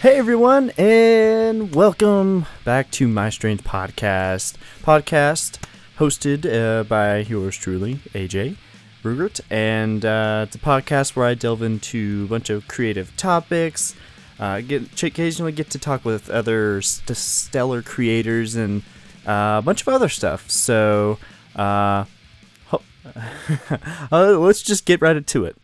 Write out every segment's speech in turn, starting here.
Hey everyone, and welcome back to My Strange Podcast. Podcast hosted uh, by yours truly, AJ Brueggert, and uh, it's a podcast where I delve into a bunch of creative topics. Uh, get occasionally get to talk with other st- stellar creators and uh, a bunch of other stuff. So uh, ho- uh, let's just get right into it.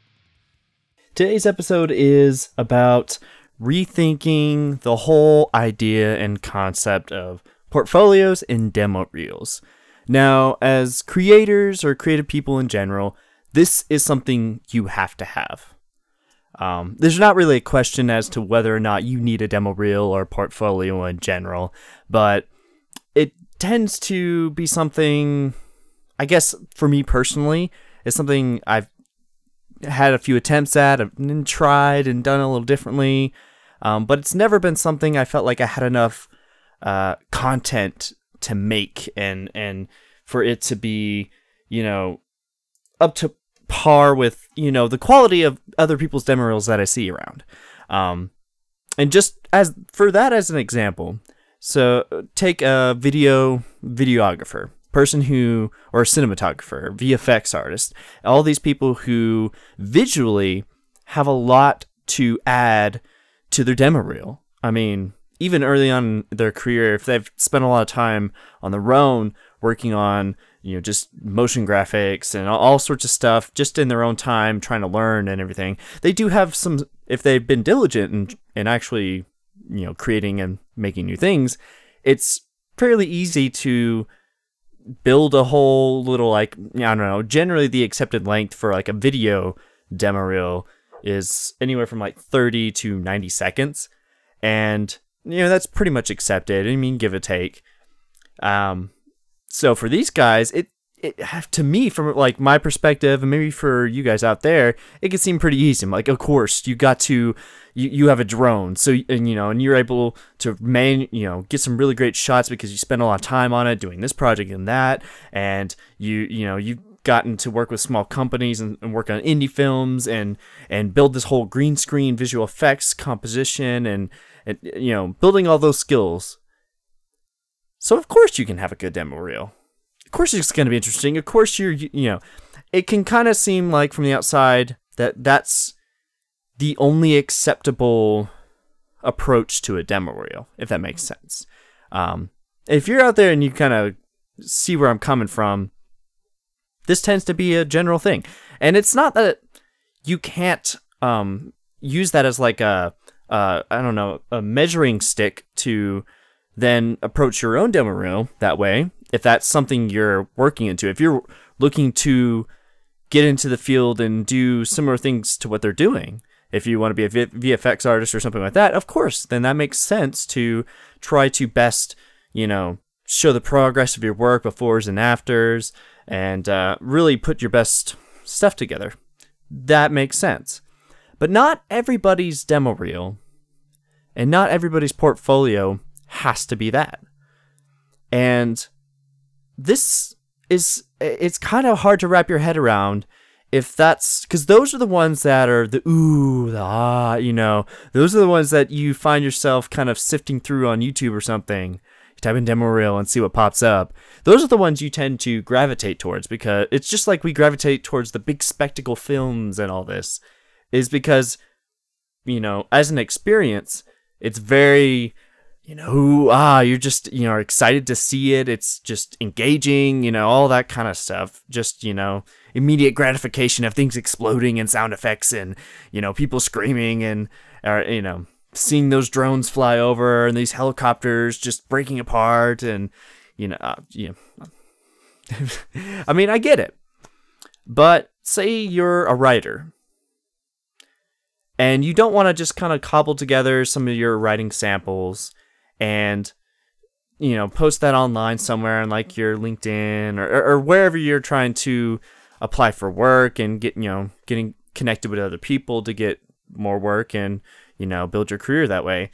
Today's episode is about rethinking the whole idea and concept of portfolios and demo reels. Now, as creators or creative people in general, this is something you have to have. Um, there's not really a question as to whether or not you need a demo reel or portfolio in general, but it tends to be something, I guess, for me personally, is something I've had a few attempts at and tried and done a little differently. Um, but it's never been something I felt like I had enough uh, content to make and and for it to be, you know, up to par with you know the quality of other people's demo reels that I see around. Um, and just as for that as an example, so take a video videographer person who or a cinematographer vfx artist all these people who visually have a lot to add to their demo reel i mean even early on in their career if they've spent a lot of time on their own working on you know just motion graphics and all sorts of stuff just in their own time trying to learn and everything they do have some if they've been diligent and and actually you know creating and making new things it's fairly easy to build a whole little like I don't know. Generally, the accepted length for like a video demo reel is anywhere from like 30 to 90 seconds, and you know that's pretty much accepted. I mean, give or take. Um, so for these guys, it it to me from like my perspective and maybe for you guys out there it can seem pretty easy like of course you got to you, you have a drone so and you know and you're able to man you know get some really great shots because you spend a lot of time on it doing this project and that and you you know you've gotten to work with small companies and, and work on indie films and and build this whole green screen visual effects composition and, and you know building all those skills so of course you can have a good demo reel Of course it's going to be interesting. Of course you're you know, it can kind of seem like from the outside that that's the only acceptable approach to a demo reel, if that makes sense. Um, if you're out there and you kind of see where I'm coming from, this tends to be a general thing, and it's not that you can't um, use that as like a uh, I don't know a measuring stick to then approach your own demo reel that way if that's something you're working into. If you're looking to get into the field and do similar things to what they're doing, if you want to be a VFX artist or something like that, of course, then that makes sense to try to best, you know, show the progress of your work befores and afters and uh, really put your best stuff together. That makes sense. But not everybody's demo reel and not everybody's portfolio has to be that. And this is it's kind of hard to wrap your head around if that's because those are the ones that are the ooh the ah you know those are the ones that you find yourself kind of sifting through on youtube or something type in demo reel and see what pops up those are the ones you tend to gravitate towards because it's just like we gravitate towards the big spectacle films and all this is because you know as an experience it's very you know, ah, you're just, you know, excited to see it. It's just engaging, you know, all that kind of stuff. Just, you know, immediate gratification of things exploding and sound effects and, you know, people screaming and, or, you know, seeing those drones fly over and these helicopters just breaking apart and, you know, uh, you know, I mean, I get it. But say you're a writer and you don't want to just kind of cobble together some of your writing samples and you know post that online somewhere on like your linkedin or, or, wherever you're trying to apply for work and get you know getting connected with other people to get more work and you know build your career that way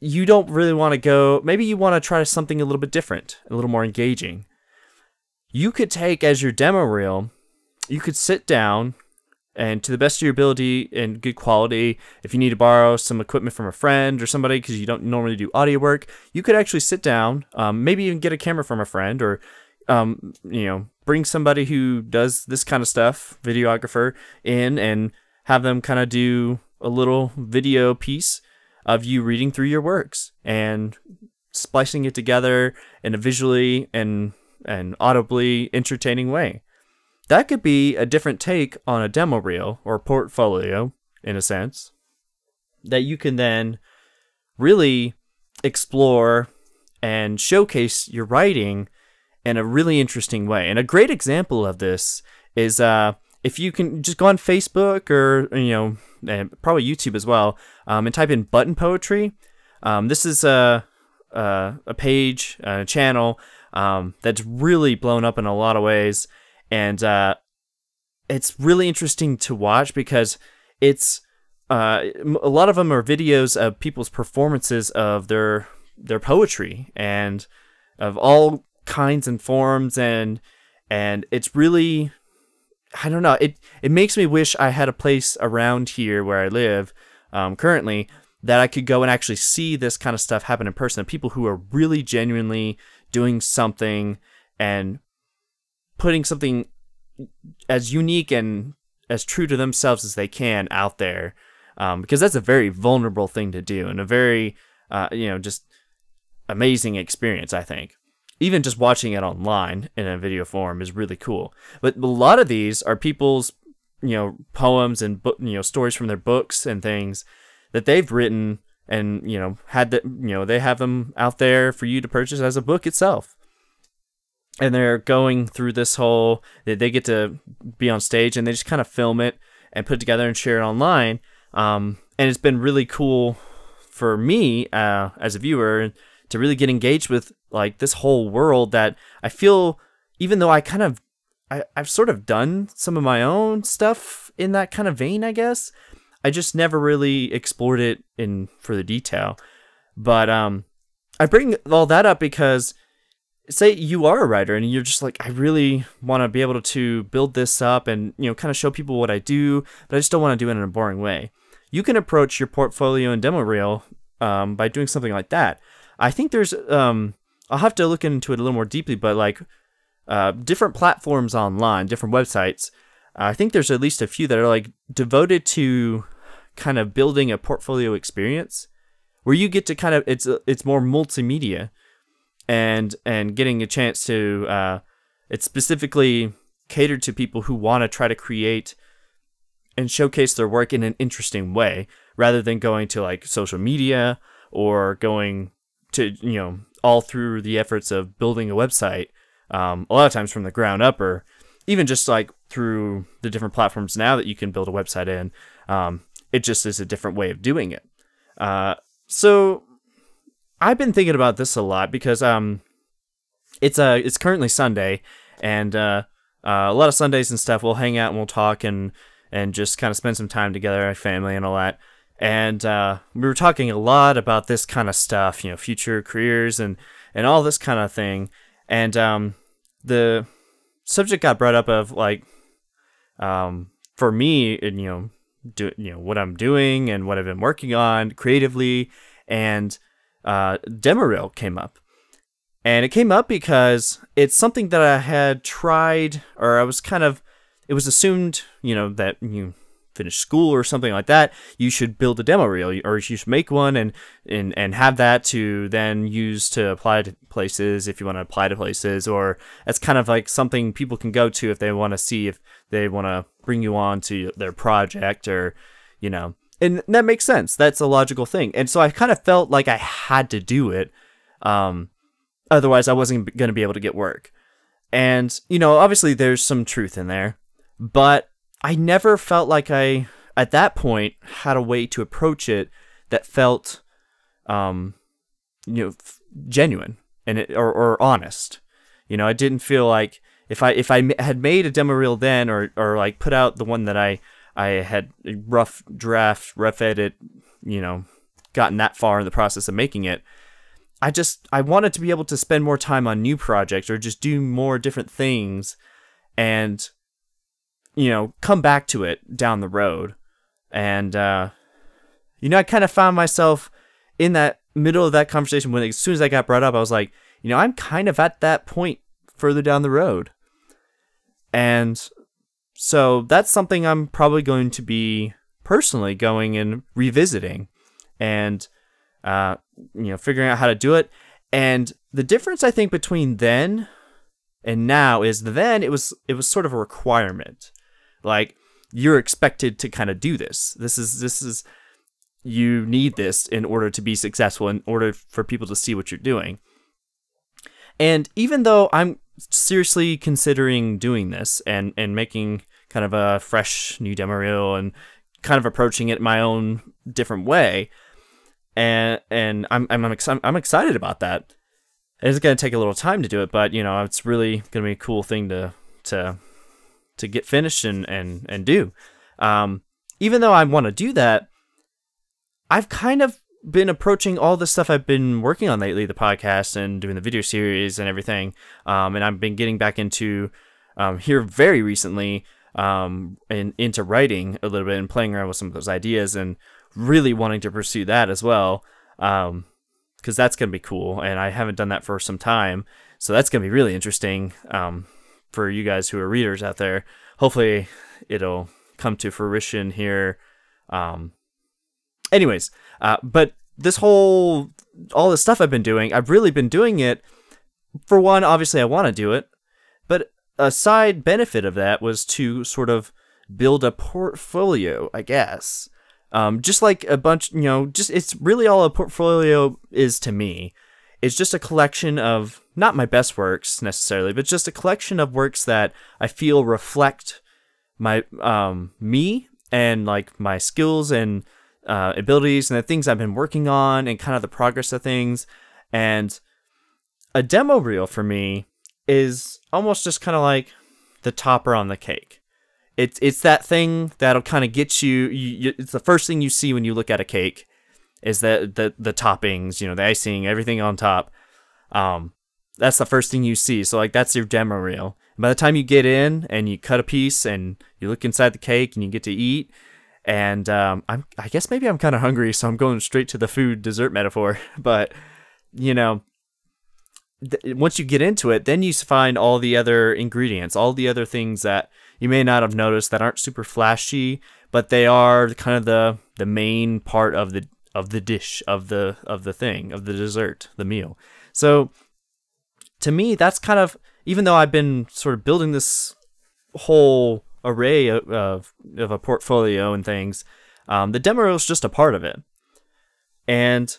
you don't really want to go maybe you want to try something a little bit different a little more engaging you could take as your demo reel you could sit down and to the best of your ability and good quality. If you need to borrow some equipment from a friend or somebody because you don't normally do audio work, you could actually sit down, um, maybe even get a camera from a friend or, um, you know, bring somebody who does this kind of stuff, videographer, in and have them kind of do a little video piece of you reading through your works and splicing it together in a visually and and audibly entertaining way. That could be a different take on a demo reel or portfolio in a sense that you can then really explore and showcase your writing in a really interesting way. And a great example of this is uh, if you can just go on Facebook or you know and probably YouTube as well, um, and type in button poetry. Um, this is a a, a page, a channel um, that's really blown up in a lot of ways, and uh, it's really interesting to watch because it's uh, a lot of them are videos of people's performances of their their poetry and of all kinds and forms and and it's really I don't know it it makes me wish I had a place around here where I live um, currently that I could go and actually see this kind of stuff happen in person. People who are really genuinely doing something and putting something as unique and as true to themselves as they can out there, um, because that's a very vulnerable thing to do and a very, uh, you know, just amazing experience. I think even just watching it online in a video form is really cool. But a lot of these are people's, you know, poems and you know, stories from their books and things that they've written and you know had that you know they have them out there for you to purchase as a book itself and they're going through this whole that they get to be on stage and they just kind of film it and put it together and share it online um, and it's been really cool for me uh, as a viewer to really get engaged with like this whole world that i feel even though i kind of I, i've sort of done some of my own stuff in that kind of vein i guess I just never really explored it in further detail. But um, I bring all that up because say you are a writer and you're just like I really want to be able to build this up and you know kind of show people what I do, but I just don't want to do it in a boring way. You can approach your portfolio and demo reel um, by doing something like that. I think there's um, I'll have to look into it a little more deeply, but like uh, different platforms online, different websites I think there's at least a few that are like devoted to kind of building a portfolio experience where you get to kind of it's it's more multimedia and and getting a chance to uh, it's specifically catered to people who want to try to create and showcase their work in an interesting way rather than going to like social media or going to you know all through the efforts of building a website um, a lot of times from the ground up or even just like through the different platforms now that you can build a website in. Um, it just is a different way of doing it. Uh, so I've been thinking about this a lot because um, it's uh, it's currently Sunday, and uh, uh, a lot of Sundays and stuff we'll hang out and we'll talk and and just kind of spend some time together, family and all that. And uh, we were talking a lot about this kind of stuff, you know, future careers and and all this kind of thing. And um, the subject got brought up of like um, for me, and you know, do you know what I'm doing and what I've been working on creatively, and uh, demo reel came up, and it came up because it's something that I had tried, or I was kind of, it was assumed, you know, that you finish school or something like that, you should build a demo reel or you should make one and and and have that to then use to apply to places if you want to apply to places or it's kind of like something people can go to if they want to see if they want to bring you on to their project or you know and that makes sense that's a logical thing and so i kind of felt like i had to do it um otherwise i wasn't going to be able to get work and you know obviously there's some truth in there but I never felt like I at that point had a way to approach it that felt um you know f- genuine and it, or or honest. You know, I didn't feel like if I if I had made a demo reel then or or like put out the one that I I had rough draft, rough edit, you know, gotten that far in the process of making it, I just I wanted to be able to spend more time on new projects or just do more different things and you know, come back to it down the road. And, uh, you know, I kind of found myself in that middle of that conversation when as soon as I got brought up, I was like, you know, I'm kind of at that point further down the road. And so that's something I'm probably going to be personally going and revisiting and, uh, you know, figuring out how to do it. And the difference I think between then and now is then it was it was sort of a requirement. Like you're expected to kind of do this. This is this is you need this in order to be successful in order for people to see what you're doing. And even though I'm seriously considering doing this and and making kind of a fresh new demo reel and kind of approaching it my own different way, and and I'm I'm I'm, I'm excited about that. It's going to take a little time to do it, but you know it's really going to be a cool thing to to to get finished and and and do. Um, even though I want to do that, I've kind of been approaching all the stuff I've been working on lately, the podcast and doing the video series and everything. Um, and I've been getting back into um, here very recently um, and into writing a little bit and playing around with some of those ideas and really wanting to pursue that as well. Um, because that's going to be cool. And I haven't done that for some time. So that's going to be really interesting um, for you guys who are readers out there. Hopefully, it'll come to fruition here um, anyways, uh, but this whole all the stuff I've been doing, I've really been doing it. For one, obviously, I want to do it, but a side benefit of that was to sort of build a portfolio, I guess. Um, just like a bunch, you know, just it's really all a portfolio is to me. It's just a collection of not my best works necessarily, but just a collection of works that I feel reflect my um me and like my skills and uh, abilities and the things I've been working on and kind of the progress of things. And a demo reel for me is almost just kind of like the topper on the cake. It's it's that thing that'll kind of get you, you, you. It's the first thing you see when you look at a cake, is that the the toppings, you know, the icing, everything on top. Um, that's the first thing you see. So like that's your demo reel. And by the time you get in and you cut a piece and you look inside the cake and you get to eat, and um, I'm I guess maybe I'm kind of hungry, so I'm going straight to the food dessert metaphor. But you know, th- once you get into it, then you find all the other ingredients, all the other things that you may not have noticed that aren't super flashy, but they are kind of the the main part of the of the dish of the of the thing of the dessert, the meal. So to me, that's kind of even though I've been sort of building this whole array of, of, of a portfolio and things. Um, the demo is just a part of it, and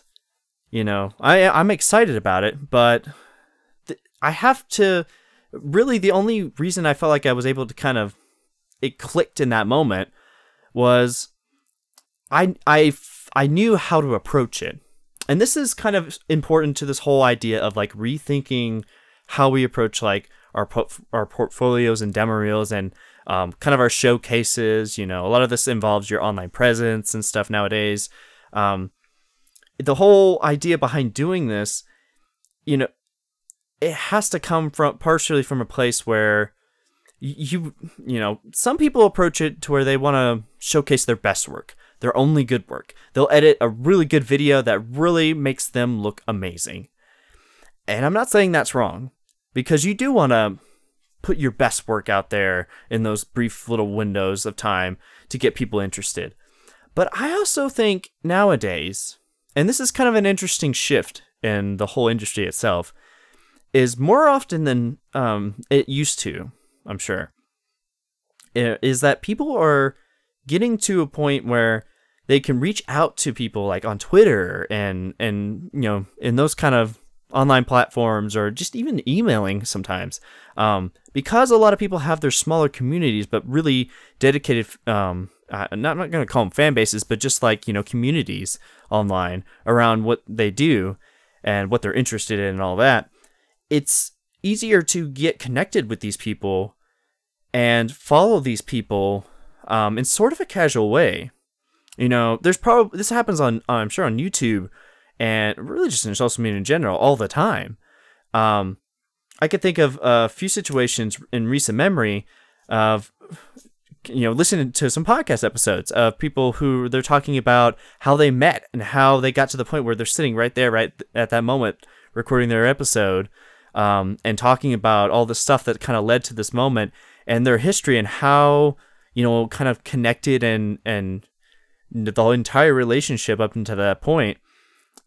you know I I'm excited about it, but th- I have to really the only reason I felt like I was able to kind of it clicked in that moment was I I I knew how to approach it. And this is kind of important to this whole idea of like rethinking how we approach like our po- our portfolios and demo reels and um, kind of our showcases. You know, a lot of this involves your online presence and stuff nowadays. Um, the whole idea behind doing this, you know, it has to come from partially from a place where you you know some people approach it to where they want to showcase their best work their only good work they'll edit a really good video that really makes them look amazing and i'm not saying that's wrong because you do want to put your best work out there in those brief little windows of time to get people interested. But I also think nowadays, and this is kind of an interesting shift in the whole industry itself, is more often than um, it used to, I'm sure, is that people are getting to a point where they can reach out to people like on Twitter and and you know in those kind of online platforms or just even emailing sometimes. Um, because a lot of people have their smaller communities but really dedicated um, not, I'm not going to call them fan bases but just like you know communities online around what they do and what they're interested in and all that it's easier to get connected with these people and follow these people um, in sort of a casual way you know there's probably this happens on i'm sure on youtube and really just in social media in general all the time. Um, I could think of a few situations in recent memory of you know listening to some podcast episodes of people who they're talking about how they met and how they got to the point where they're sitting right there right at that moment recording their episode um, and talking about all the stuff that kind of led to this moment and their history and how you know kind of connected and and the entire relationship up until that point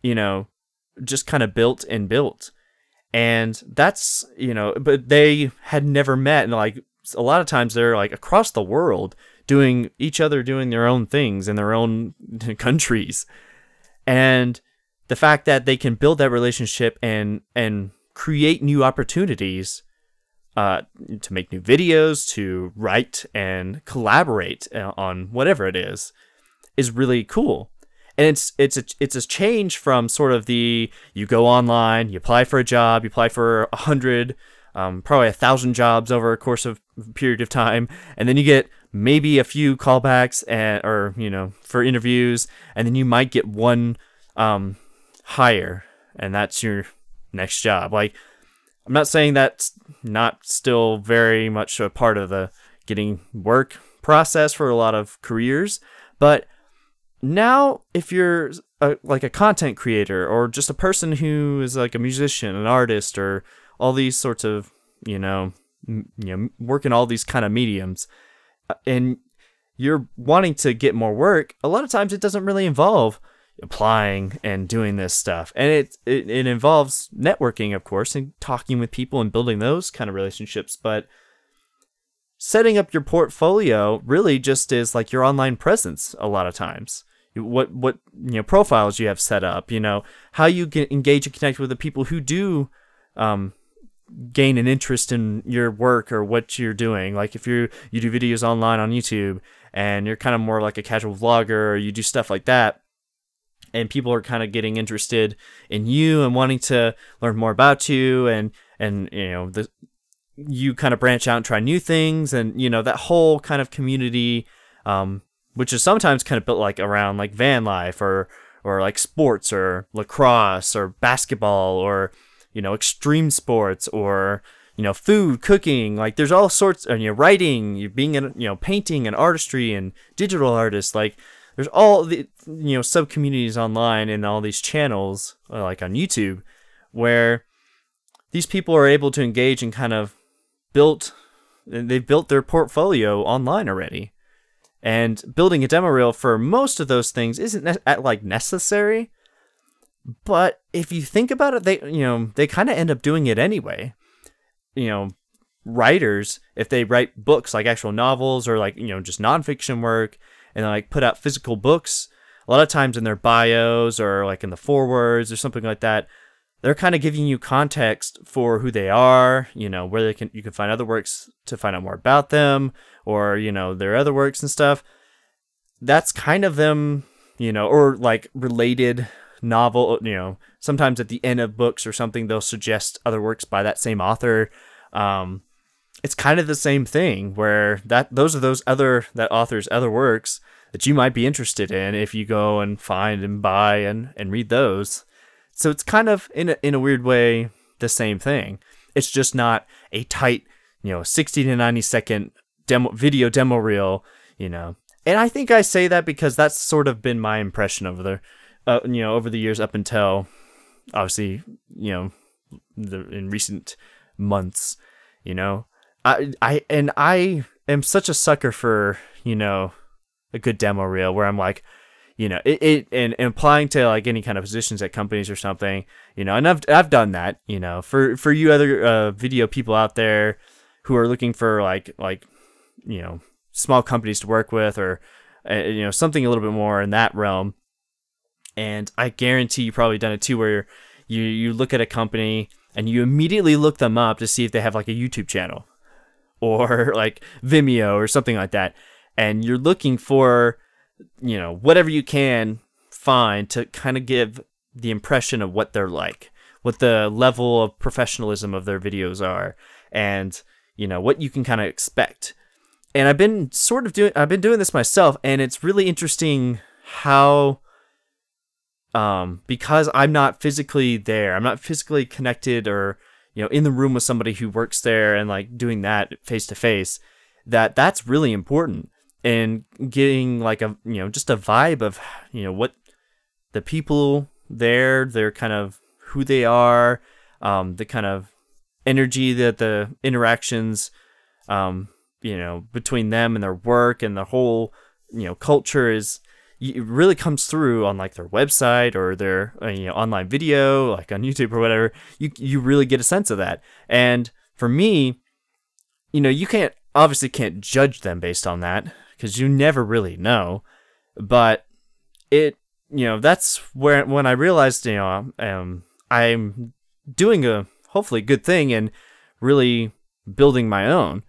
you know just kind of built and built. And that's you know but they had never met. And like a lot of times they're like across the world doing each other doing their own things in their own countries. And the fact that they can build that relationship and and create new opportunities uh, to make new videos to write and collaborate uh, on whatever it is is really cool and it's it's a it's a change from sort of the you go online, you apply for a job, you apply for a hundred, um, probably a thousand jobs over a course of period of time, and then you get maybe a few callbacks and or you know for interviews, and then you might get one um, hire, and that's your next job. Like I'm not saying that's not still very much a part of the getting work process for a lot of careers, but now if you're a, like a content creator or just a person who is like a musician an artist or all these sorts of you know m- you know working all these kind of mediums uh, and you're wanting to get more work a lot of times it doesn't really involve applying and doing this stuff. And it, it it involves networking of course and talking with people and building those kind of relationships but setting up your portfolio really just is like your online presence a lot of times what what you know profiles you have set up you know how you can engage and connect with the people who do um, gain an interest in your work or what you're doing. Like if you you do videos online on youtube and you're kind of more like a casual vlogger or you do stuff like that and people are kind of getting interested in you and wanting to learn more about you and and you know the you kind of branch out and try new things and you know that whole kind of community um, which is sometimes kind of built like around like van life or or like sports or lacrosse or basketball or you know extreme sports or you know food cooking like there's all sorts and you know writing you being in you know painting and artistry and digital artists like there's all the you know sub communities online and all these channels uh, like on YouTube where these people are able to engage and kind of built they've built their portfolio online already and building a demo reel for most of those things isn't ne- like necessary. But if you think about it they you know they kind of end up doing it anyway. You know writers if they write books like actual novels or like you know just nonfiction work and like put out physical books a lot of times in their bios or like in the forewords or something like that they're kind of giving you context for who they are, you know, where they can you can find other works to find out more about them or, you know, their other works and stuff. That's kind of them, you know, or like related novel, you know, sometimes at the end of books or something they'll suggest other works by that same author. Um it's kind of the same thing where that those are those other that author's other works that you might be interested in if you go and find and buy and and read those so it's kind of in a, in a weird way the same thing. It's just not a tight, you know, 60 to 90 second demo video demo reel, you know. And I think I say that because that's sort of been my impression over the uh, you know, over the years up until obviously, you know, the in recent months, you know. I I and I am such a sucker for, you know, a good demo reel where I'm like, you know, it, it and, and applying to like any kind of positions at companies or something, you know, and I've I've done that, you know, for for you other uh, video people out there who are looking for like like you know small companies to work with or uh, you know something a little bit more in that realm. And I guarantee you probably done it too, where you you look at a company and you immediately look them up to see if they have like a YouTube channel or like Vimeo or something like that, and you're looking for you know, whatever you can find to kind of give the impression of what they're like, what the level of professionalism of their videos are, and you know what you can kind of expect. And I've been sort of doing I've been doing this myself, and it's really interesting how um because I'm not physically there, I'm not physically connected or you know in the room with somebody who works there and like doing that face to face that that's really important. And getting like a you know just a vibe of you know what the people there their kind of who they are um, the kind of energy that the interactions um, you know between them and their work and the whole you know culture is it really comes through on like their website or their uh, you know online video like on YouTube or whatever. You you really get a sense of that. And for me you know you can't obviously can't judge them based on that because you never really know. But it you know that's where when I realized you know um I'm doing a hopefully good thing and really building my own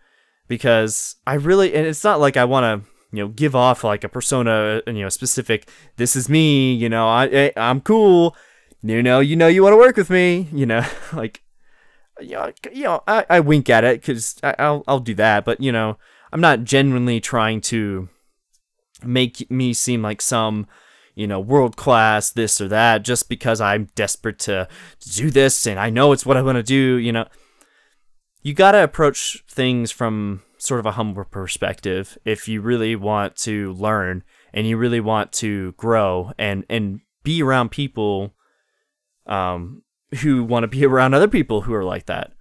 because I really and it's not like I want to you know give off like a persona uh, you know specific this is me you know I eh, I'm cool. You know you know you want to work with me you know like you know, you know I, I wink at it because I'll I'll do that but you know I'm not genuinely trying to make me seem like some you know world class this or that just because I'm desperate to do this and I know it's what I want to do you know you got to approach things from sort of a humble perspective if you really want to learn and you really want to grow and and be around people um, who want to be around other people who are like that.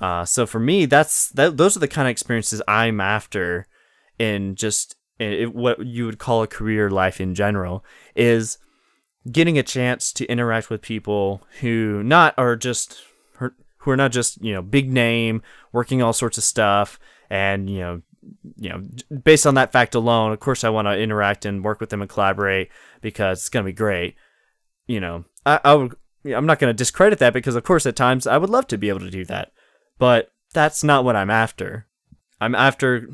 Uh, so for me, that's that. Those are the kind of experiences I'm after in just in what you would call a career life in general. Is getting a chance to interact with people who not are just who are not just you know big name working all sorts of stuff and you know you know based on that fact alone of course i want to interact and work with them and collaborate because it's going to be great. You know i, I would i'm not going to discredit that because of course at times i would love to be able to do that but that's not what i'm after. I'm after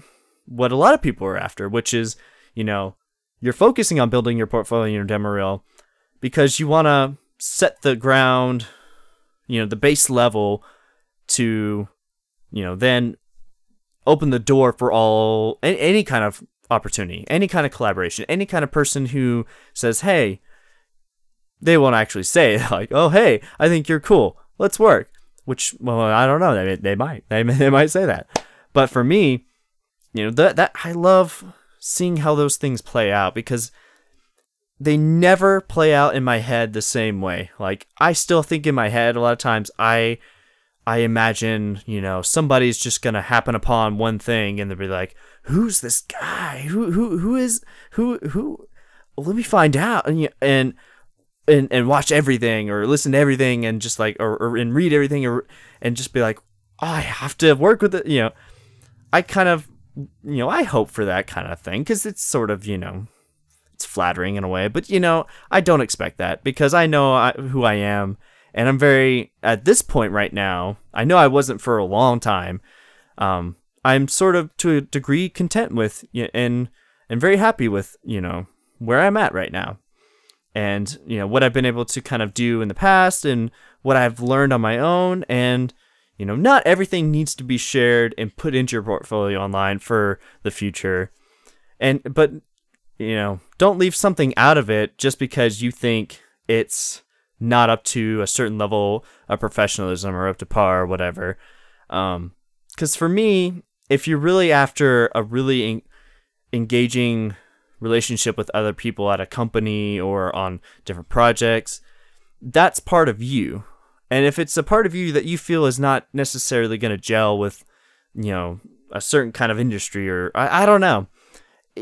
what a lot of people are after which is you know you're focusing on building your portfolio your demo reel because you want to set the ground you know the base level to you know then open the door for all any kind of opportunity, any kind of collaboration, any kind of person who says, "Hey," they won't actually say like, "Oh, hey, I think you're cool. Let's work." Which, well, I don't know. They, they might. They, they might say that. But for me, you know, that that I love seeing how those things play out because they never play out in my head the same way. Like I still think in my head a lot of times I I imagine, you know, somebody's just gonna happen upon one thing and they'll be like, "Who's this guy? Who who who is who who? Well, let me find out." And and and and watch everything or listen to everything and just like or, or and read everything or and just be like, oh, "I have to work with it." You know, I kind of you know I hope for that kind of thing because it's sort of you know it's flattering in a way, but you know I don't expect that because I know I, who I am and I'm very at this point right now. I know I wasn't for a long time. Um, I'm sort of to a degree content with and and very happy with you know where I'm at right now, and you know what I've been able to kind of do in the past and what I've learned on my own and you know not everything needs to be shared and put into your portfolio online for the future and but you know don't leave something out of it just because you think it's not up to a certain level of professionalism or up to par or whatever. Because um, for me, if you're really after a really en- engaging relationship with other people at a company or on different projects, that's part of you. And if it's a part of you that you feel is not necessarily going to gel with, you know, a certain kind of industry or I, I don't know,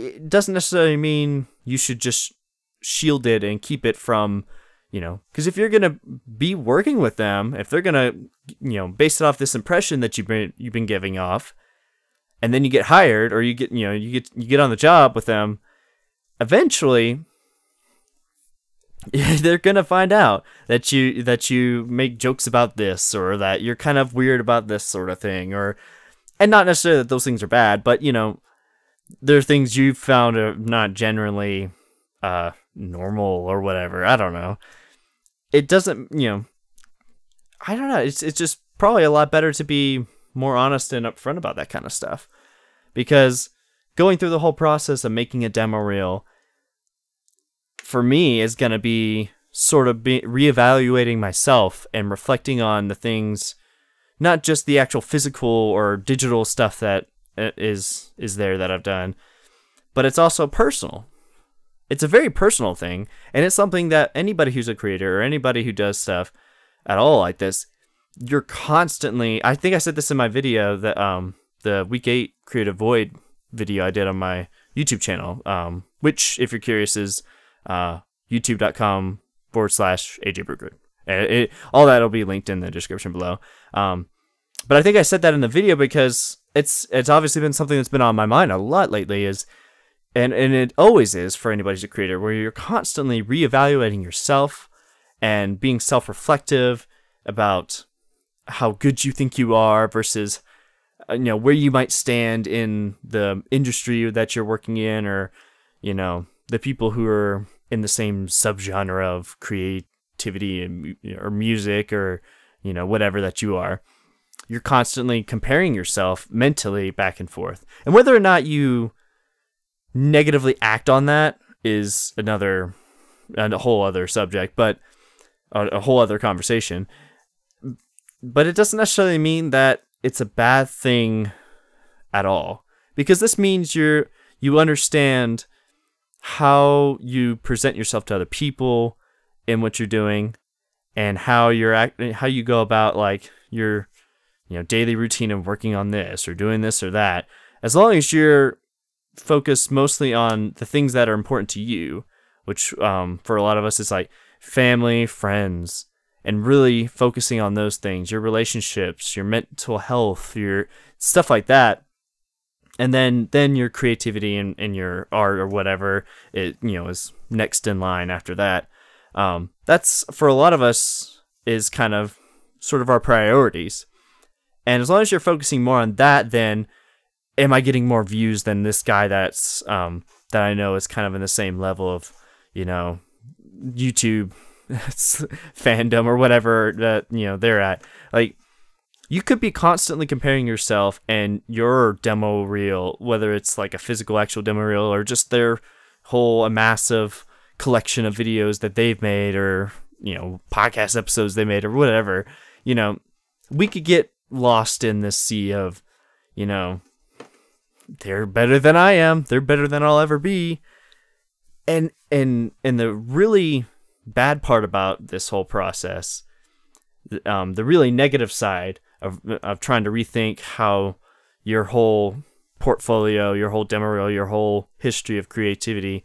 it doesn't necessarily mean you should just shield it and keep it from you know because if you're gonna be working with them if they're gonna you know base it off this impression that you've been you've been giving off and then you get hired or you get you know you get you get on the job with them eventually they're gonna find out that you that you make jokes about this or that you're kind of weird about this sort of thing or and not necessarily that those things are bad but you know there are things you've found are not generally uh normal or whatever. I don't know. It doesn't, you know, I don't know. It's it's just probably a lot better to be more honest and upfront about that kind of stuff, because going through the whole process of making a demo reel for me is going to be sort of be reevaluating myself and reflecting on the things not just the actual physical or digital stuff that is is there that I've done, but it's also personal. It's a very personal thing, and it's something that anybody who's a creator or anybody who does stuff at all like this, you're constantly. I think I said this in my video that um the week eight creative void video I did on my YouTube channel, um, which if you're curious is uh youtube.com forward slash AJ Brueggert. It, all that will be linked in the description below. Um, but I think I said that in the video because it's it's obviously been something that's been on my mind a lot lately. Is and and it always is for anybody who's a creator, where you're constantly reevaluating yourself and being self-reflective about how good you think you are versus uh, you know where you might stand in the industry that you're working in, or you know the people who are in the same subgenre of creativity and or music or you know whatever that you are you're constantly comparing yourself mentally back and forth. And whether or not you negatively act on that is another and a whole other subject but a, whole other conversation. But it doesn't necessarily mean that it's a bad thing at all because this means you're you understand how you present yourself to other people in what you're doing and how you're act- how you go about like your you know daily routine of working on this or doing this or that as long as you're focused mostly on the things that are important to you which um, for a lot of us is like family friends and really focusing on those things your relationships your mental health your stuff like that. And then then your creativity and, and your art or whatever it you know is next in line after that. Um, that's for a lot of us is kind of sort of our priorities and as long as you're focusing more on that then am i getting more views than this guy that's um, that i know is kind of in the same level of you know youtube fandom or whatever that you know they're at like you could be constantly comparing yourself and your demo reel, whether it's like a physical actual demo reel or just their whole massive collection of videos that they've made or you know podcast episodes they made or whatever. You know, we could get lost in this sea of, you know, they're better than I am. They're better than I'll ever be. And and and the really bad part about this whole process, um, the really negative side of of trying to rethink how your whole portfolio, your whole demo reel, your whole history of creativity,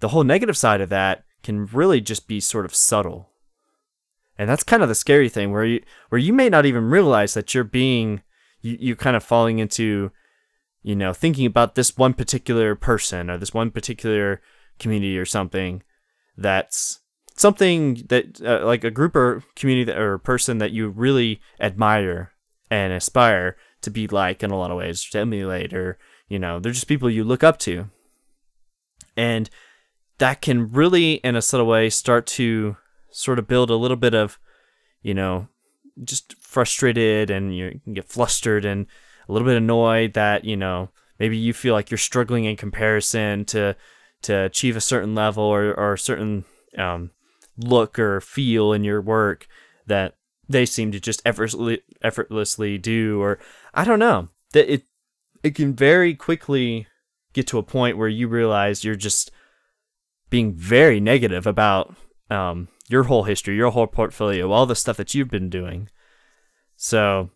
the whole negative side of that can really just be sort of subtle. And that's kind of the scary thing where you where you may not even realize that you're being you, you kind of falling into you know thinking about this one particular person or this one particular community or something that's something that uh, like a group or community that, or person that you really admire and aspire to be like in a lot of ways to emulate or you know they're just people you look up to. And that can really in a subtle way start to sort of build a little bit of you know just frustrated and you can get flustered and a little bit annoyed that you know maybe you feel like you're struggling in comparison to to achieve a certain level or, or a certain um, look or feel in your work that they seem to just effortlessly effortlessly do or I don't know. That it it can very quickly get to a point where you realize you're just being very negative about um, your whole history, your whole portfolio, all the stuff that you've been doing. So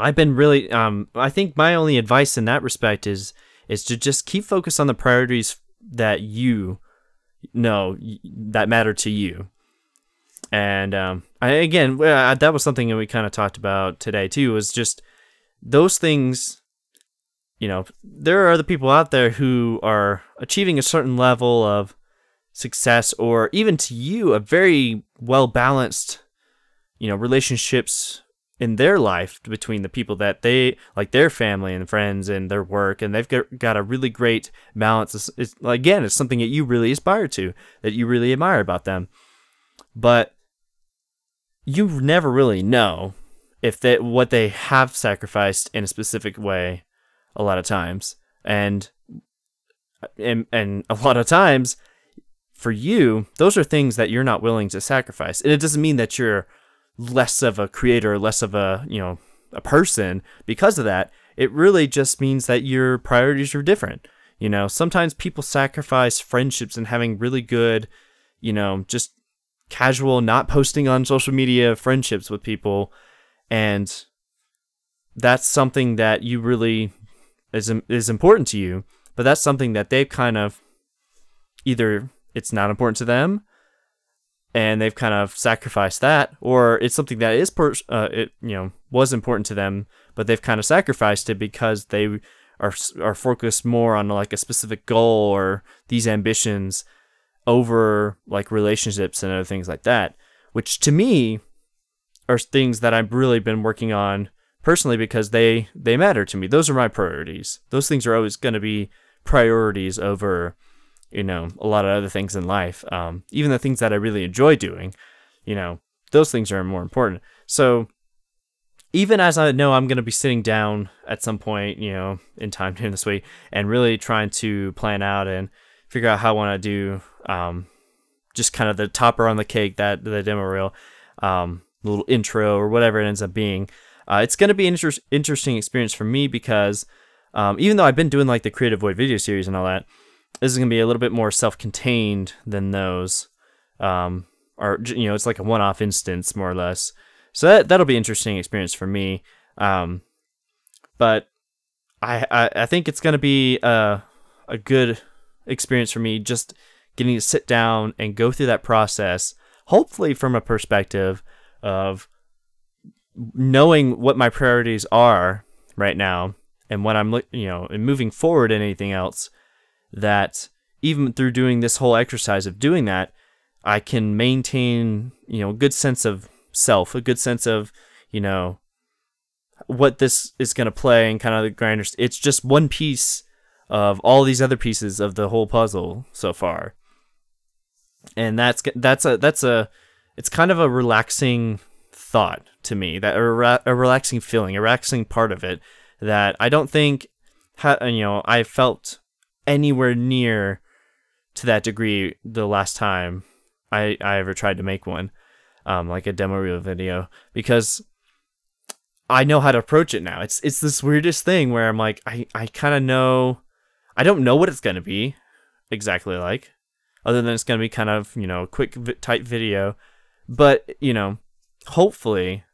I've been really um, I think my only advice in that respect is is to just keep focused on the priorities that you know that matter to you and um, I, again that was something that we kind of talked about today too was just those things you know there are other people out there who are achieving a certain level of success or even to you a very well balanced you know relationships in their life between the people that they like their family and friends and their work and they've got, a really great balance. It's, it's, again it's something that you really aspire to that you really admire about them. But you never really know if that what they have sacrificed in a specific way a lot of times. And and and a lot of times for you those are things that you're not willing to sacrifice and it doesn't mean that you're less of a creator, less of a you know a person because of that, it really just means that your priorities are different. You know, sometimes people sacrifice friendships and having really good, you know, just casual, not posting on social media friendships with people. And that's something that you really is, is important to you. But that's something that they've kind of either it's not important to them and they've kind of sacrificed that, or it's something that is per- uh, it you know was important to them, but they've kind of sacrificed it because they are are focused more on like a specific goal or these ambitions over like relationships and other things like that, which to me are things that I've really been working on personally because they they matter to me. Those are my priorities. Those things are always going to be priorities over you know, a lot of other things in life. Um, even the things that I really enjoy doing, you know, those things are more important. So even as I know I'm going to be sitting down at some point, you know, in time during this week and really trying to plan out and figure out how I want to do um, just kind of the topper on the cake, that the demo reel, um, little intro or whatever it ends up being. Uh, it's going to be an inter- interesting experience for me because um, even though I've been doing like the Creative Void video series and all that, this is going to be a little bit more self-contained than those um, or you know it's like a one-off instance more or less. So that, that'll be an interesting experience for me um, but I, I, I think it's going to be a, a good experience for me just getting to sit down and go through that process hopefully from a perspective of knowing what my priorities are right now and what I'm you know and moving forward in anything else that even through doing this whole exercise of doing that, I can maintain, you know, a good sense of self, a good sense of, you know, what this is going to play and kind of the grinder. It's just one piece of all these other pieces of the whole puzzle so far. And that's that's a that's a it's kind of a relaxing thought to me that a, a relaxing feeling, a relaxing part of it that I don't think ha, you know I felt anywhere near to that degree the last time I, I ever tried to make one, um, like a demo reel video, because I know how to approach it now. It's it's this weirdest thing where I'm like, I, I kind of know, I don't know what it's gonna be exactly like, other than it's gonna be kind of you know a quick type video, but you know, hopefully,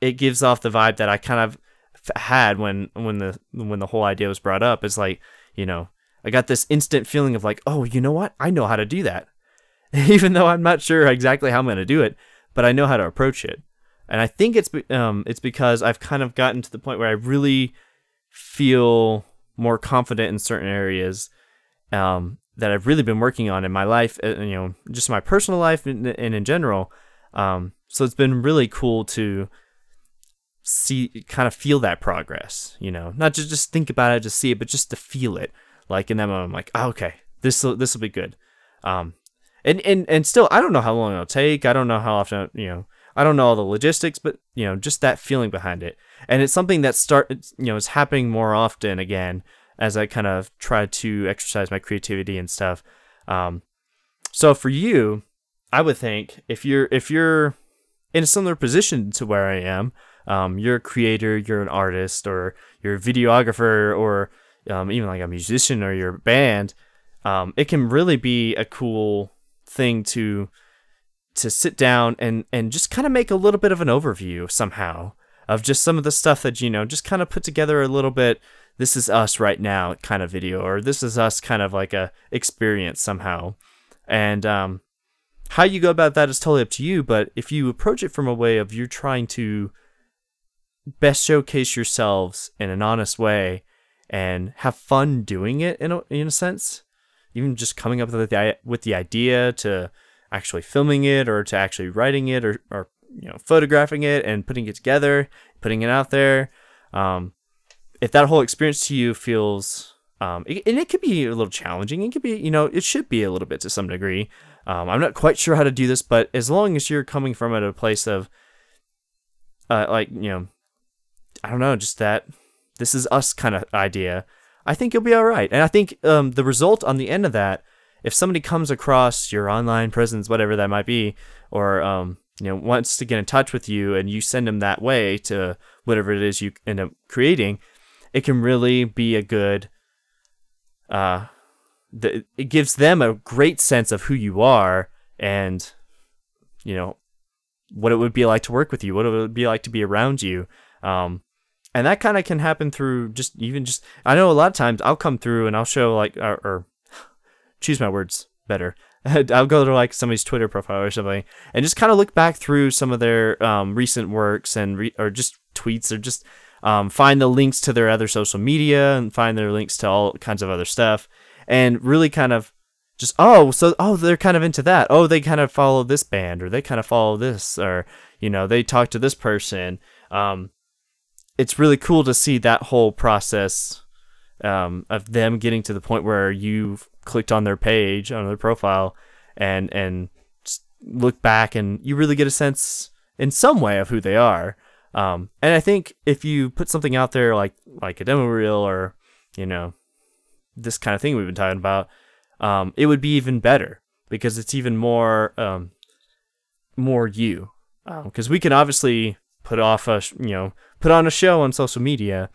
it gives off the vibe that I kind of had when when the when the whole idea was brought up. It's like you know I got this instant feeling of like, oh, you know what? I know how to do that. Even though I'm not sure exactly how I'm going to do it, but I know how to approach it. And I think it's um it's because I've kind of gotten to the point where I really feel more confident in certain areas um, that I've really been working on in my life, uh, you know, just my personal life and, and in general. Um, so it's been really cool to see, kind of feel that progress, you know, not just just think about it, just see it, but just to feel it. Like in that moment, I'm like, oh, okay, this this will be good. Um, and and and still, I don't know how long it'll take. I don't know how often, you know, I don't know all the logistics, but you know, just that feeling behind it, and it's something that start, you know, is happening more often again as I kind of try to exercise my creativity and stuff. Um, so for you, I would think if you're if you're in a similar position to where I am, um, you're a creator, you're an artist, or you're a videographer, or um, even like a musician or your band, um, it can really be a cool thing to to sit down and and just kind of make a little bit of an overview somehow of just some of the stuff that you know just kind of put together a little bit this is us right now kind of video or this is us kind of like a experience somehow. And um, how you go about that is totally up to you but if you approach it from a way of you're trying to best showcase yourselves in an honest way and have fun doing it in a, in a sense. Even just coming up with the with the idea to actually filming it or to actually writing it or, or you know photographing it and putting it together, putting it out there. Um, if that whole experience to you feels um, it, and it could be a little challenging. It could be, you know, it should be a little bit to some degree. Um, I'm not quite sure how to do this, but as long as you're coming from at a place of, uh, like, you know, I don't know, just that this is us kind of idea, I think you'll be all right. And I think um, the result on the end of that, if somebody comes across your online presence, whatever that might be, or um, you know wants to get in touch with you and you send them that way to whatever it is you end up creating it can really be a good uh the, it gives them a great sense of who you are and you know what it would be like to work with you what it would be like to be around you um and that kind of can happen through just even just i know a lot of times i'll come through and i'll show like or, or choose my words better. I'll go to like somebody's Twitter profile or something and just kind of look back through some of their um, recent works and re- or just tweets or just um, find the links to their other social media and find their links to all kinds of other stuff and really kind of just oh so oh they're kind of into that. Oh they kind of follow this band or they kind of follow this or you know they talk to this person. Um, it's really cool to see that whole process um, of them getting to the point where you've clicked on their page on their profile and and look back and you really get a sense in some way of who they are. Um, and i think if you put something out there like like a demo reel or you know this kind of thing we've been talking about um, it would be even better because it's even more um, more you. Because um, we can obviously put off a you know put on a show on social media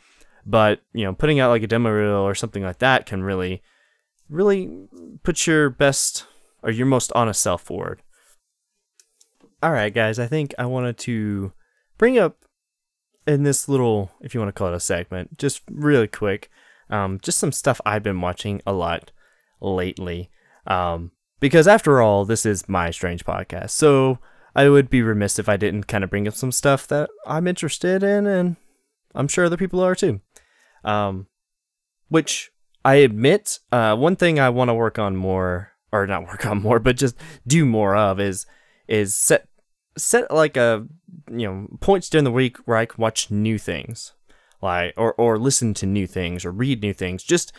but you know putting out like a demo reel or something like that can really really put your best or your most honest self forward. All right, guys, I think I wanted to bring up in this little, if you want to call it a segment, just really quick, um, just some stuff I've been watching a lot lately. Um, because after all, this is my strange podcast. So I would be remiss if I didn't kind of bring up some stuff that I'm interested in, and I'm sure other people are too. Um, which I admit, uh, one thing I want to work on more, or not work on more, but just do more of is is set set like a you know points during the week where I can watch new things, like or or listen to new things or read new things. Just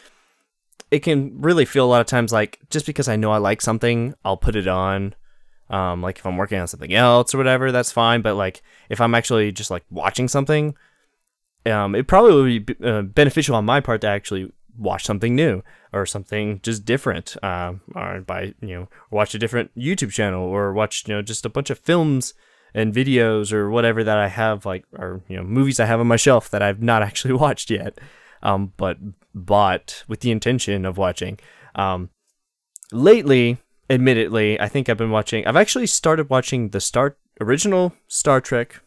it can really feel a lot of times like just because I know I like something, I'll put it on. Um, like if I'm working on something else or whatever, that's fine. But like if I'm actually just like watching something, um, it probably would be uh, beneficial on my part to actually watch something new or something just different uh, or by you know watch a different youtube channel or watch you know just a bunch of films and videos or whatever that i have like or you know movies i have on my shelf that i've not actually watched yet um, but bought with the intention of watching um, lately admittedly i think i've been watching i've actually started watching the star original star trek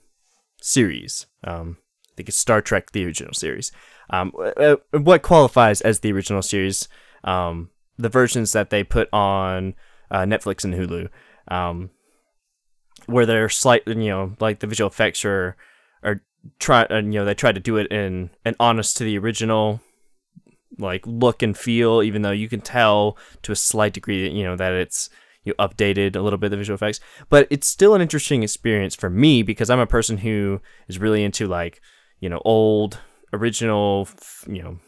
series. Um, i think it's star trek the original series. Um, uh, uh, what qualifies as the original series, um, the versions that they put on uh, Netflix and Hulu, um, where they're slightly, you know, like the visual effects are, are try, uh, you know, they try to do it in an honest to the original, like look and feel, even though you can tell to a slight degree, that you know, that it's you updated a little bit the visual effects, but it's still an interesting experience for me because I'm a person who is really into like, you know, old original, you know,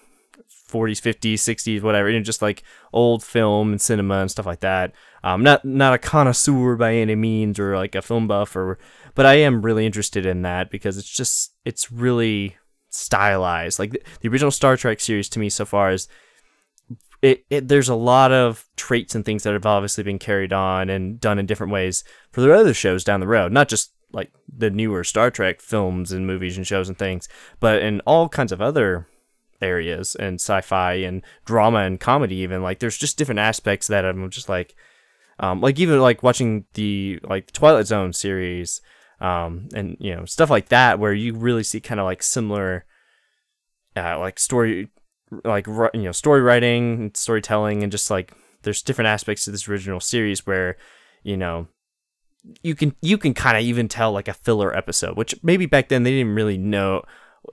40s, 50s, 60s, whatever, you know, just like old film and cinema and stuff like that. Um, not not a connoisseur by any means or like a film buff or, but I am really interested in that because it's just it's really stylized. Like the, the original Star Trek series to me so far is. It, it, there's a lot of traits and things that have obviously been carried on and done in different ways for the other shows down the road. Not just like the newer Star Trek films and movies and shows and things, but in all kinds of other areas and sci-fi and drama and comedy even like there's just different aspects that I'm just like um like even like watching the like Twilight Zone series um and you know stuff like that where you really see kind of like similar uh, like story like you know story writing and storytelling and just like there's different aspects to this original series where you know you can you can kind of even tell like a filler episode, which maybe back then they didn't really know.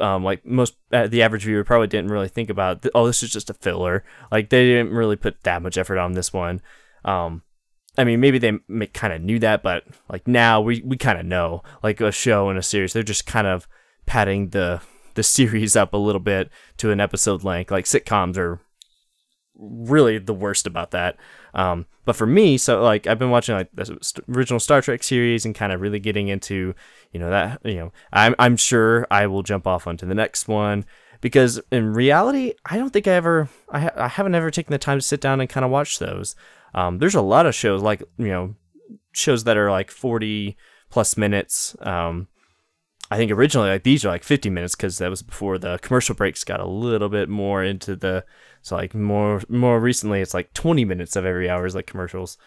Um, like most uh, the average viewer probably didn't really think about. oh, this is just a filler. Like they didn't really put that much effort on this one. Um, I mean, maybe they kind of knew that, but like now we we kind of know. Like a show and a series, they're just kind of padding the the series up a little bit to an episode length. Like sitcoms are really the worst about that. Um, but for me, so like I've been watching like the original Star Trek series and kind of really getting into, you know, that you know, I'm I'm sure I will jump off onto the next one because in reality, I don't think I ever I, ha- I haven't ever taken the time to sit down and kind of watch those. Um, there's a lot of shows like you know shows that are like 40 plus minutes. Um, I think originally like these are like 50 minutes because that was before the commercial breaks got a little bit more into the so like more more recently it's like 20 minutes of every hour is like commercials.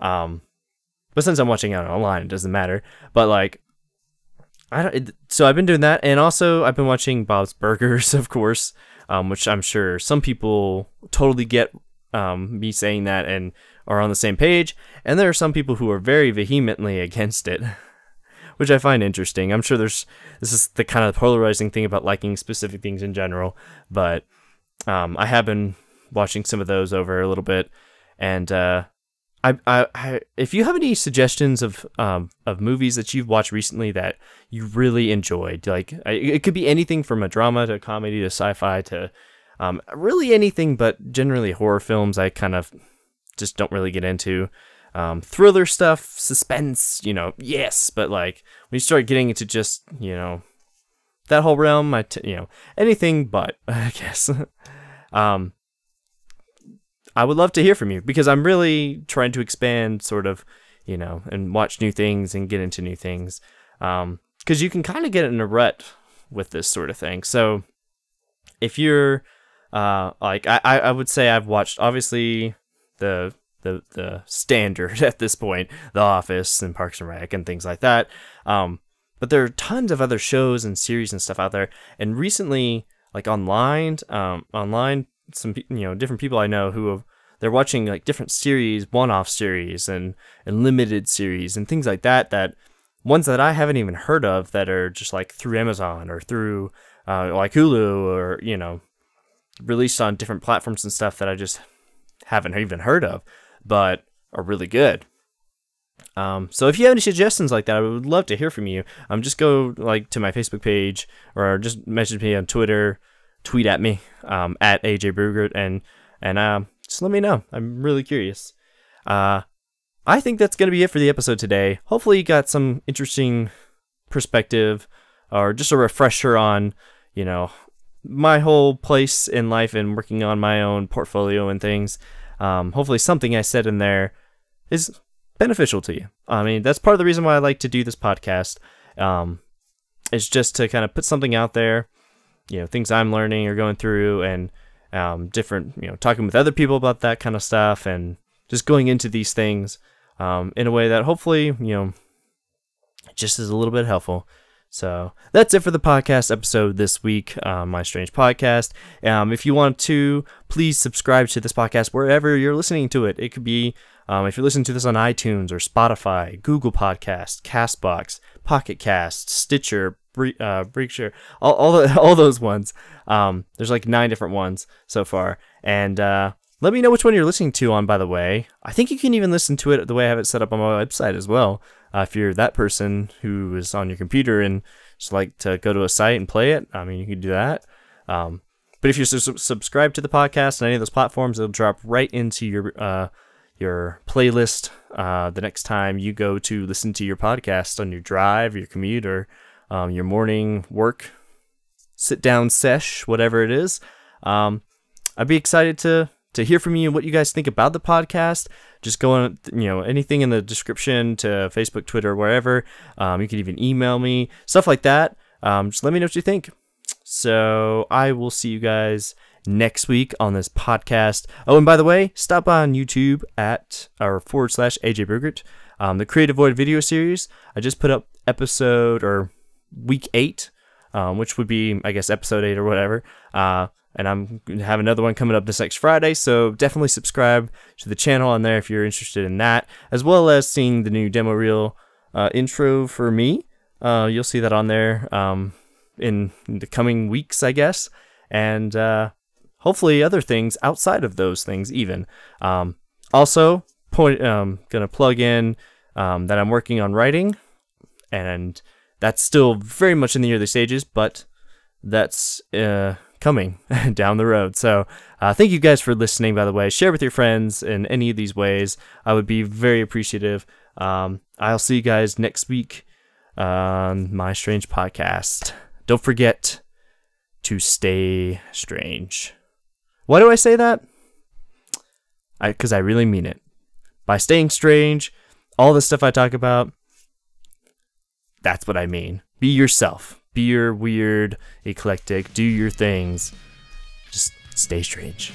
Um, but since I'm watching it online, it doesn't matter. But like, I don't. So I've been doing that, and also I've been watching Bob's Burgers, of course, um, which I'm sure some people totally get um, me saying that and are on the same page, and there are some people who are very vehemently against it. which I find interesting. I'm sure there's this is the kind of polarizing thing about liking specific things in general, but um, I have been watching some of those over a little bit, and uh, I, I, I, if you have any suggestions of um, of movies that you've watched recently that you really enjoyed, like it could be anything from a drama to a comedy to sci-fi to um, really anything, but generally horror films. I kind of just don't really get into. Um, thriller stuff, suspense, you know, yes, but like when you start getting into just, you know, that whole realm, I, t- you know, anything but, I guess. um, I would love to hear from you because I'm really trying to expand, sort of, you know, and watch new things and get into new things. Um, because you can kind of get in a rut with this sort of thing. So if you're, uh, like I, I would say I've watched obviously the the the standard at this point, The Office and Parks and Rec and things like that. Um, but there are tons of other shows and series and stuff out there. And recently, like online, um, online, some you know different people I know who have they're watching like different series, one-off series and and limited series and things like that. That ones that I haven't even heard of that are just like through Amazon or through uh, like Hulu or you know released on different platforms and stuff that I just haven't even heard of but are really good. Um, so if you have any suggestions like that, I would love to hear from you. Um, just go like to my Facebook page or just message me on Twitter, tweet at me um, at AJ Brueggert, and and uh, just let me know. I'm really curious. Uh, I think that's gonna be it for the episode today. Hopefully, you got some interesting perspective or just a refresher on you know my whole place in life and working on my own portfolio and things. Um, hopefully, something I said in there is beneficial to you. I mean, that's part of the reason why I like to do this podcast. Um, is just to kind of put something out there, you know, things I'm learning or going through, and um, different, you know, talking with other people about that kind of stuff, and just going into these things um, in a way that hopefully, you know, just is a little bit helpful. So that's it for the podcast episode this week, uh, My Strange Podcast. Um, if you want to, please subscribe to this podcast wherever you're listening to it. It could be um, if you're listening to this on iTunes or Spotify, Google Podcast, Castbox, Pocket Cast, Stitcher, Bre- uh, all all, the, all those ones. Um, there's like nine different ones so far, and uh, let me know which one you're listening to on. By the way, I think you can even listen to it the way I have it set up on my website as well. Uh, if you're that person who is on your computer and just like to go to a site and play it, I mean, you can do that. Um, but if you su- subscribe to the podcast on any of those platforms, it'll drop right into your uh, your playlist uh, the next time you go to listen to your podcast on your drive, your commute, or um, your morning work sit down sesh, whatever it is. Um, I'd be excited to to hear from you and what you guys think about the podcast. Just go on, you know, anything in the description to Facebook, Twitter, wherever. Um, you can even email me, stuff like that. Um, just let me know what you think. So I will see you guys next week on this podcast. Oh, and by the way, stop on YouTube at our forward slash AJ Brueggert. Um, the Creative Void video series. I just put up episode or week eight, um, which would be, I guess, episode eight or whatever. Uh, and I'm to have another one coming up this next Friday. So definitely subscribe to the channel on there if you're interested in that, as well as seeing the new demo reel uh, intro for me. Uh, you'll see that on there um, in, the coming weeks, I guess, and uh, hopefully other things outside of those things even. Um, also, point um, gonna plug in um, that I'm working on writing, and that's still very much in the early stages, but that's uh, coming down the road. So, uh, thank you guys for listening, by the way. Share with your friends in any of these ways. I would be very appreciative. Um, I'll see you guys next week on My Strange Podcast. Don't forget to stay strange. Why do I say that? Because I, I really mean it. By staying strange, all the stuff I talk about, That's what I mean. Be yourself. Be your weird, eclectic. Do your things. Just stay strange.